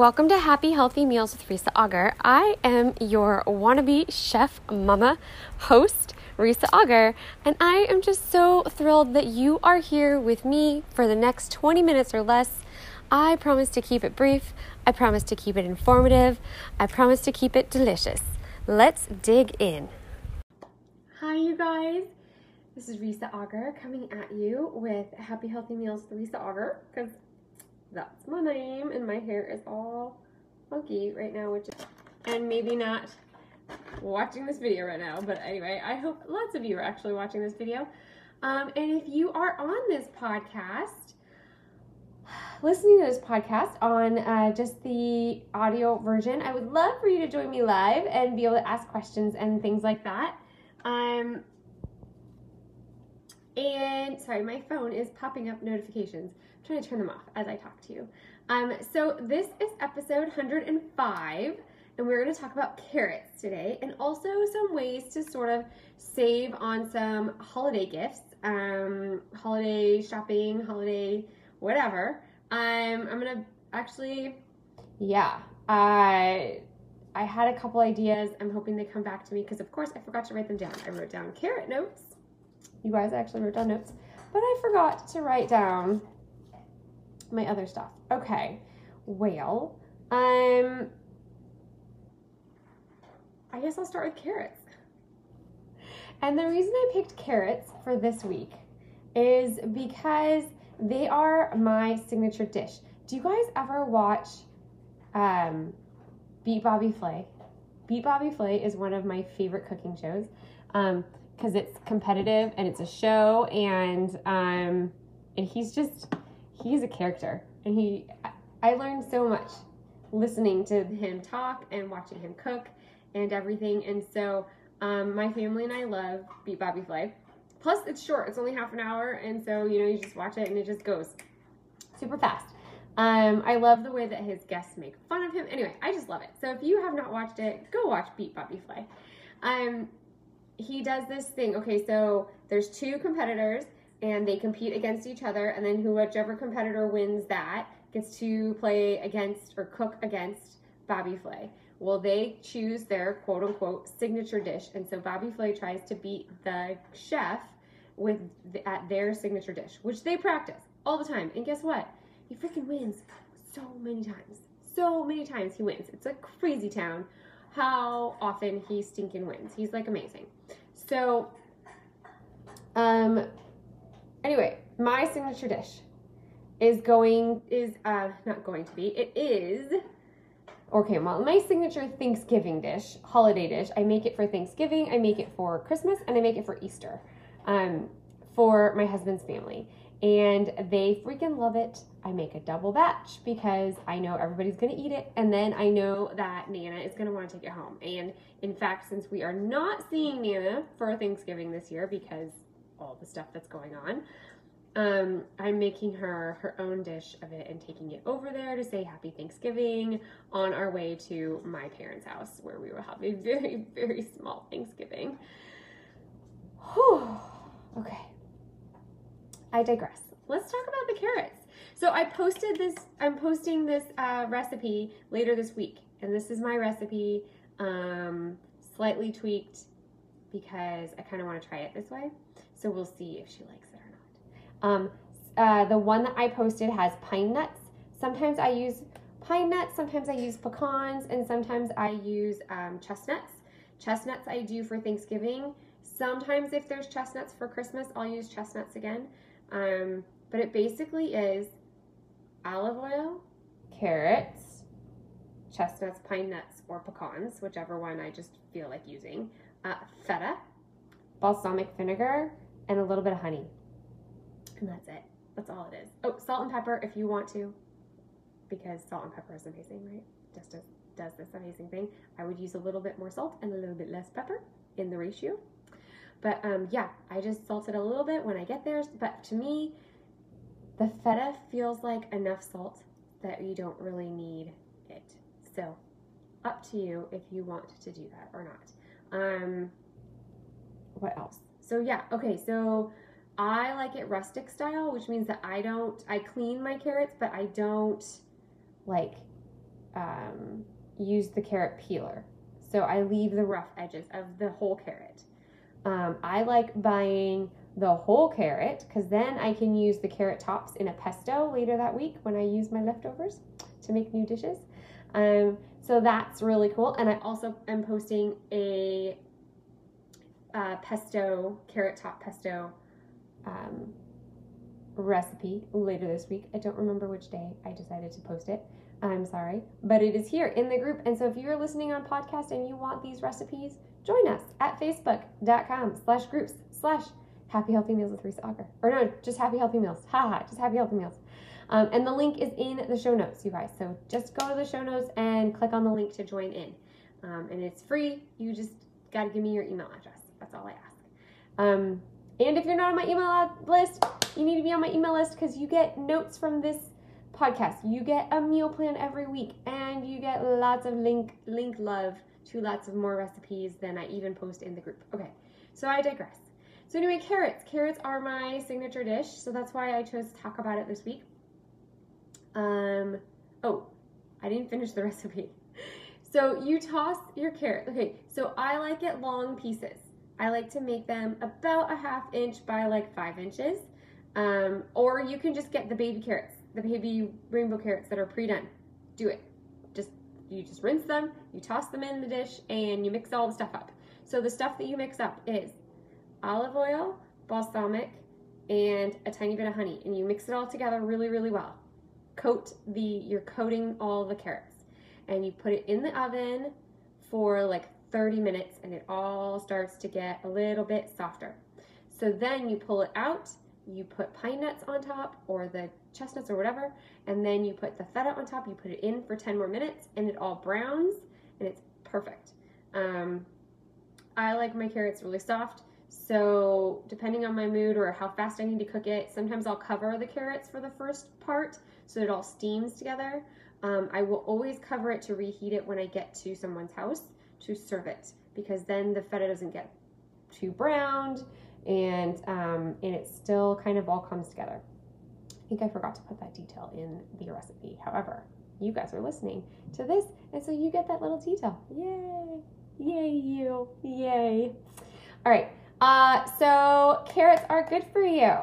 Welcome to Happy Healthy Meals with Risa Auger. I am your wannabe chef mama host, Risa Auger, and I am just so thrilled that you are here with me for the next 20 minutes or less. I promise to keep it brief, I promise to keep it informative, I promise to keep it delicious. Let's dig in. Hi, you guys. This is Risa Auger coming at you with Happy Healthy Meals with Risa Auger because that's my name and my hair is all funky right now which is, and maybe not watching this video right now but anyway I hope lots of you are actually watching this video. Um, and if you are on this podcast listening to this podcast on uh, just the audio version I would love for you to join me live and be able to ask questions and things like that. Um, and sorry my phone is popping up notifications trying to turn them off as I talk to you. Um, so this is episode 105, and we're going to talk about carrots today, and also some ways to sort of save on some holiday gifts, um, holiday shopping, holiday whatever. Um, I'm gonna actually, yeah, I I had a couple ideas. I'm hoping they come back to me because, of course, I forgot to write them down. I wrote down carrot notes. You guys actually wrote down notes, but I forgot to write down my other stuff. Okay. Well, um, I guess I'll start with carrots. And the reason I picked carrots for this week is because they are my signature dish. Do you guys ever watch um, Beat Bobby Flay? Beat Bobby Flay is one of my favorite cooking shows because um, it's competitive and it's a show and um, and he's just he's a character and he I learned so much listening to him talk and watching him cook and everything. And so um, my family and I love Beat Bobby Flay. Plus, it's short; it's only half an hour, and so you know you just watch it and it just goes super fast. Um, I love the way that his guests make fun of him. Anyway, I just love it. So if you have not watched it, go watch Beat Bobby Flay. Um, he does this thing. Okay, so there's two competitors and they compete against each other, and then whichever competitor wins that gets to play against or cook against Bobby Flay. Well, they choose their quote unquote signature dish, and so Bobby Flay tries to beat the chef with the, at their signature dish, which they practice all the time. And guess what? He freaking wins so many times. So many times he wins. It's a crazy town how often he stinking wins. He's like amazing. So, um, Anyway, my signature dish is going is uh not going to be. It is okay, well, my signature Thanksgiving dish, holiday dish. I make it for Thanksgiving, I make it for Christmas, and I make it for Easter. Um for my husband's family. And they freaking love it. I make a double batch because I know everybody's gonna eat it, and then I know that Nana is gonna want to take it home. And in fact, since we are not seeing Nana for Thanksgiving this year because all the stuff that's going on. Um, I'm making her her own dish of it and taking it over there to say happy Thanksgiving on our way to my parents' house where we will have a very, very small Thanksgiving. Whew. Okay. I digress. Let's talk about the carrots. So I posted this, I'm posting this uh, recipe later this week. And this is my recipe, um, slightly tweaked because I kind of want to try it this way. So we'll see if she likes it or not. Um, uh, the one that I posted has pine nuts. Sometimes I use pine nuts, sometimes I use pecans, and sometimes I use um, chestnuts. Chestnuts I do for Thanksgiving. Sometimes if there's chestnuts for Christmas, I'll use chestnuts again. Um, but it basically is olive oil, carrots, chestnuts, pine nuts, or pecans, whichever one I just feel like using, uh, feta, balsamic vinegar, and a little bit of honey. And that's it. That's all it is. Oh, salt and pepper if you want to, because salt and pepper is amazing, right? Just does, does this amazing thing. I would use a little bit more salt and a little bit less pepper in the ratio. But um, yeah, I just salt it a little bit when I get there. But to me, the feta feels like enough salt that you don't really need it. So up to you if you want to do that or not. Um, what else? So yeah, okay, so I like it rustic style, which means that I don't, I clean my carrots, but I don't like um, use the carrot peeler. So I leave the rough edges of the whole carrot. Um, I like buying the whole carrot because then I can use the carrot tops in a pesto later that week when I use my leftovers to make new dishes. Um, so that's really cool. And I also am posting a uh, pesto, carrot top pesto um, recipe later this week. I don't remember which day I decided to post it. I'm sorry, but it is here in the group. And so if you're listening on podcast and you want these recipes, join us at facebook.com slash groups slash happy healthy meals with Risa Auger. Or no, just happy healthy meals. Haha, ha, just happy healthy meals. Um, and the link is in the show notes, you guys. So just go to the show notes and click on the link to join in. Um, and it's free. You just got to give me your email address. That's all I ask. Um, and if you're not on my email list, you need to be on my email list because you get notes from this podcast. You get a meal plan every week, and you get lots of link link love to lots of more recipes than I even post in the group. Okay, so I digress. So anyway, carrots. Carrots are my signature dish, so that's why I chose to talk about it this week. Um, oh, I didn't finish the recipe. So you toss your carrot. Okay, so I like it long pieces. I like to make them about a half inch by like five inches. Um, or you can just get the baby carrots, the baby rainbow carrots that are pre-done. Do it. Just you just rinse them, you toss them in the dish, and you mix all the stuff up. So the stuff that you mix up is olive oil, balsamic, and a tiny bit of honey, and you mix it all together really, really well coat the, you're coating all the carrots and you put it in the oven for like 30 minutes and it all starts to get a little bit softer. So then you pull it out, you put pine nuts on top or the chestnuts or whatever, and then you put the feta on top, you put it in for 10 more minutes and it all browns and it's perfect. Um, I like my carrots really soft. So depending on my mood or how fast I need to cook it, sometimes I'll cover the carrots for the first part so it all steams together. Um, I will always cover it to reheat it when I get to someone's house to serve it because then the feta doesn't get too browned and um, and it still kind of all comes together. I think I forgot to put that detail in the recipe. However, you guys are listening to this, and so you get that little detail. Yay! Yay, you! Yay! All right. Uh, so carrots are good for you.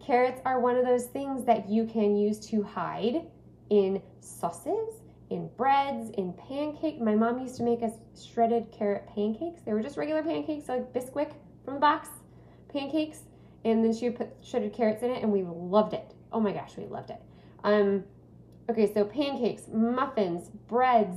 Carrots are one of those things that you can use to hide in sauces, in breads, in pancake. My mom used to make us shredded carrot pancakes. They were just regular pancakes, like Bisquick from the box pancakes, and then she would put shredded carrots in it, and we loved it. Oh my gosh, we loved it. Um, okay, so pancakes, muffins, breads,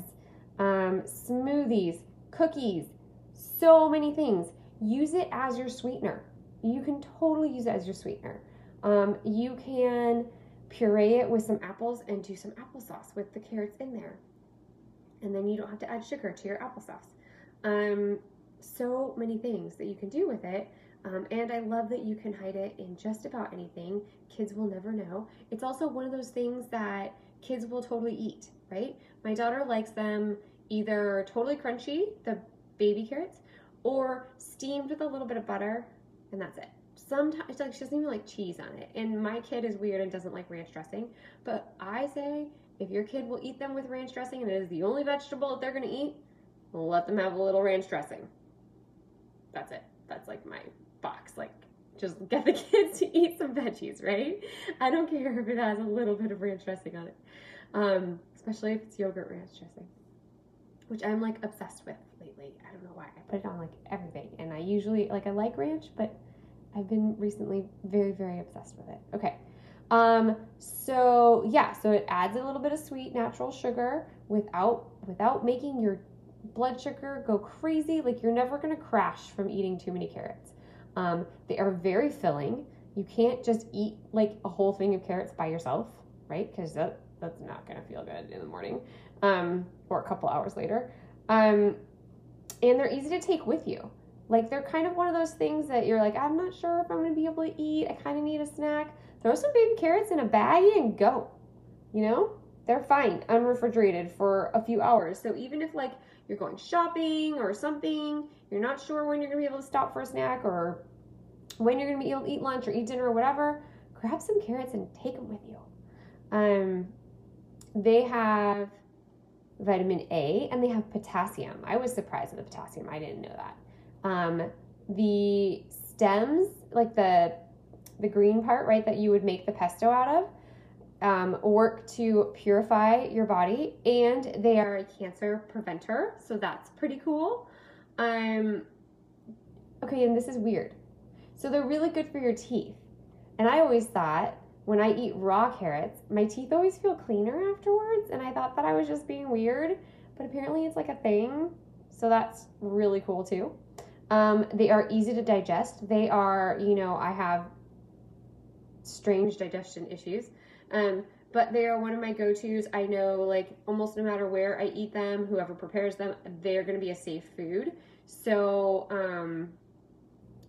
um, smoothies, cookies, so many things. Use it as your sweetener. You can totally use it as your sweetener. Um, you can puree it with some apples and do some applesauce with the carrots in there. And then you don't have to add sugar to your applesauce. Um, so many things that you can do with it. Um, and I love that you can hide it in just about anything. Kids will never know. It's also one of those things that kids will totally eat, right? My daughter likes them either totally crunchy, the baby carrots, or steamed with a little bit of butter, and that's it sometimes it's like she doesn't even like cheese on it. And my kid is weird and doesn't like ranch dressing. But I say if your kid will eat them with ranch dressing and it is the only vegetable that they're gonna eat, let them have a little ranch dressing. That's it. That's like my box. Like just get the kids to eat some veggies, right? I don't care if it has a little bit of ranch dressing on it. Um, especially if it's yogurt ranch dressing. Which I'm like obsessed with lately. I don't know why. I put it on like everything. And I usually like I like ranch, but I've been recently very, very obsessed with it. Okay. Um, so yeah, so it adds a little bit of sweet natural sugar without without making your blood sugar go crazy. Like you're never gonna crash from eating too many carrots. Um, they are very filling. You can't just eat like a whole thing of carrots by yourself, right? Because that that's not gonna feel good in the morning, um, or a couple hours later. Um, and they're easy to take with you. Like they're kind of one of those things that you're like, I'm not sure if I'm gonna be able to eat. I kind of need a snack. Throw some baby carrots in a baggie and go. You know, they're fine, unrefrigerated for a few hours. So even if like you're going shopping or something, you're not sure when you're gonna be able to stop for a snack or when you're gonna be able to eat lunch or eat dinner or whatever, grab some carrots and take them with you. Um, they have vitamin A, and they have potassium. I was surprised at the potassium. I didn't know that. Um, the stems, like the the green part, right, that you would make the pesto out of, um, work to purify your body, and they are a cancer preventer. So that's pretty cool. Um, okay, and this is weird. So they're really good for your teeth. And I always thought when I eat raw carrots, my teeth always feel cleaner afterwards. And I thought that I was just being weird, but apparently it's like a thing. So that's really cool too. Um, they are easy to digest. They are, you know, I have strange digestion issues. Um, but they are one of my go tos. I know, like, almost no matter where I eat them, whoever prepares them, they're going to be a safe food. So, um,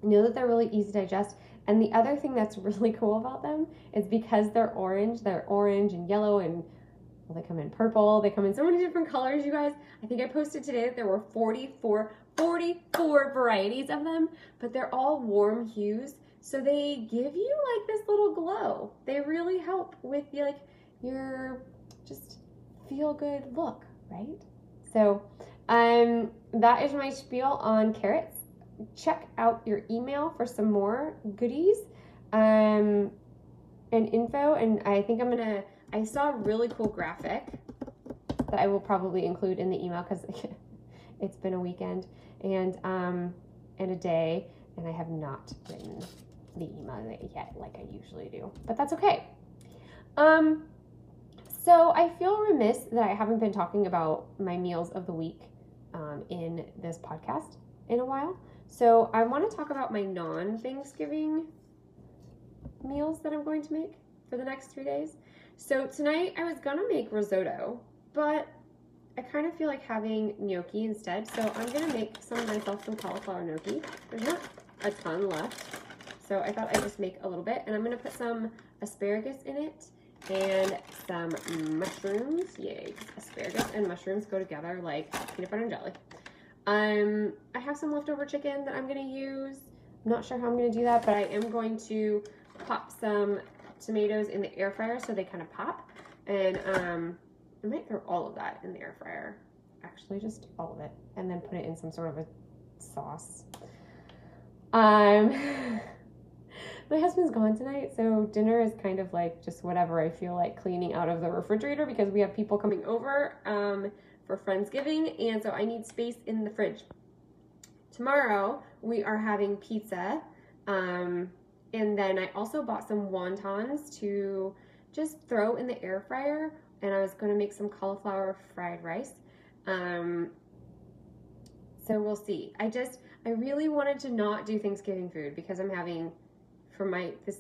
know that they're really easy to digest. And the other thing that's really cool about them is because they're orange, they're orange and yellow and well, they come in purple, they come in so many different colors, you guys. I think I posted today that there were 44, 44 varieties of them, but they're all warm hues. So they give you like this little glow. They really help with like your just feel good look, right? So um, that is my spiel on carrots. Check out your email for some more goodies um, and info. And I think I'm gonna. I saw a really cool graphic that I will probably include in the email because it's been a weekend and um, and a day, and I have not written the email yet like I usually do. But that's okay. Um, so I feel remiss that I haven't been talking about my meals of the week um, in this podcast in a while. So I want to talk about my non Thanksgiving meals that I'm going to make for the next three days. So tonight I was gonna make risotto, but I kind of feel like having gnocchi instead. So I'm gonna make some of myself some cauliflower gnocchi. There's not a ton left. So I thought I'd just make a little bit. And I'm gonna put some asparagus in it and some mushrooms. Yay, asparagus and mushrooms go together like peanut butter and jelly. Um, I have some leftover chicken that I'm gonna use. I'm not sure how I'm gonna do that, but I am going to pop some tomatoes in the air fryer so they kind of pop. And um, I might throw all of that in the air fryer. Actually, just all of it. And then put it in some sort of a sauce. Um, my husband's gone tonight, so dinner is kind of like just whatever I feel like cleaning out of the refrigerator because we have people coming over um, for Friendsgiving, and so I need space in the fridge. Tomorrow, we are having pizza. Um, and then I also bought some wontons to just throw in the air fryer. And I was going to make some cauliflower fried rice. Um, so we'll see. I just, I really wanted to not do Thanksgiving food because I'm having, for my, this,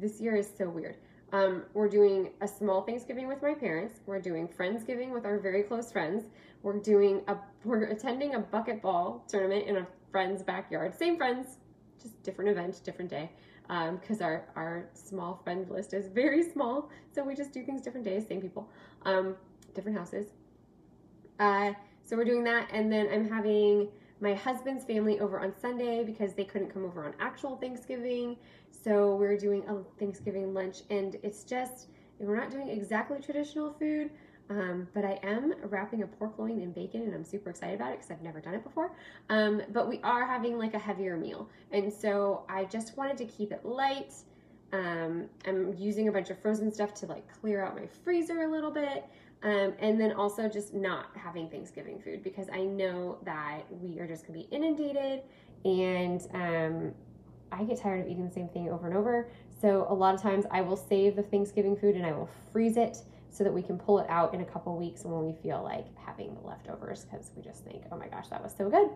this year is so weird. Um, we're doing a small Thanksgiving with my parents. We're doing Friendsgiving with our very close friends. We're doing a, we're attending a bucket ball tournament in a friend's backyard. Same friends, just different event, different day because um, our, our small friend list is very small. So we just do things different days, same people, um, different houses. Uh, so we're doing that. And then I'm having my husband's family over on Sunday because they couldn't come over on actual Thanksgiving. So we're doing a Thanksgiving lunch. And it's just, we're not doing exactly traditional food, um, but I am wrapping a pork loin in bacon and I'm super excited about it because I've never done it before. Um, but we are having like a heavier meal. And so I just wanted to keep it light. Um, I'm using a bunch of frozen stuff to like clear out my freezer a little bit. Um, and then also just not having Thanksgiving food because I know that we are just gonna be inundated and um, I get tired of eating the same thing over and over. So a lot of times I will save the Thanksgiving food and I will freeze it so that we can pull it out in a couple weeks when we feel like having the leftovers because we just think, oh my gosh, that was so good.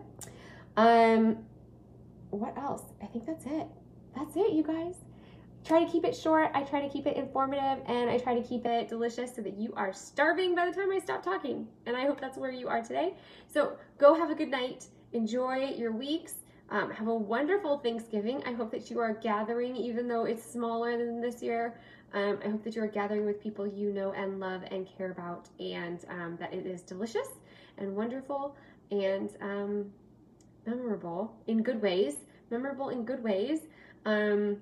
Um, what else? I think that's it. That's it, you guys. Try to keep it short. I try to keep it informative and I try to keep it delicious so that you are starving by the time I stop talking. And I hope that's where you are today. So go have a good night. Enjoy your weeks. Um, have a wonderful Thanksgiving. I hope that you are gathering, even though it's smaller than this year. Um, I hope that you are gathering with people you know and love and care about, and um, that it is delicious and wonderful and um, memorable in good ways. Memorable in good ways. Um,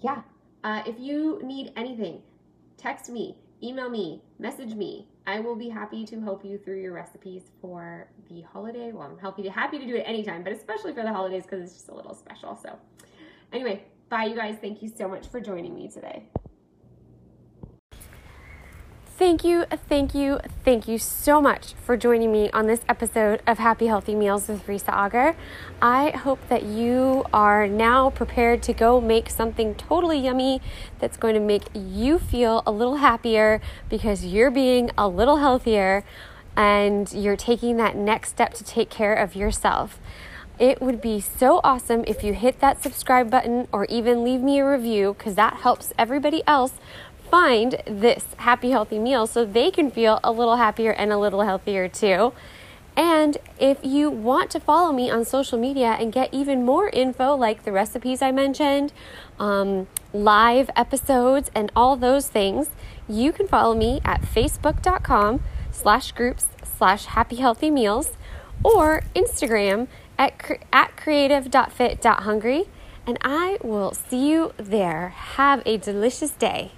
yeah. Uh, if you need anything, text me, email me, message me. I will be happy to help you through your recipes for the holiday. Well, I'm happy to happy to do it anytime, but especially for the holidays because it's just a little special. So, anyway, bye, you guys. Thank you so much for joining me today. Thank you, thank you, thank you so much for joining me on this episode of Happy Healthy Meals with Risa Auger. I hope that you are now prepared to go make something totally yummy that's going to make you feel a little happier because you're being a little healthier and you're taking that next step to take care of yourself. It would be so awesome if you hit that subscribe button or even leave me a review because that helps everybody else find this happy, healthy meal so they can feel a little happier and a little healthier too. And if you want to follow me on social media and get even more info, like the recipes I mentioned, um, live episodes, and all those things, you can follow me at facebook.com slash groups slash happy healthy meals or Instagram at, at creative.fit.hungry. And I will see you there. Have a delicious day.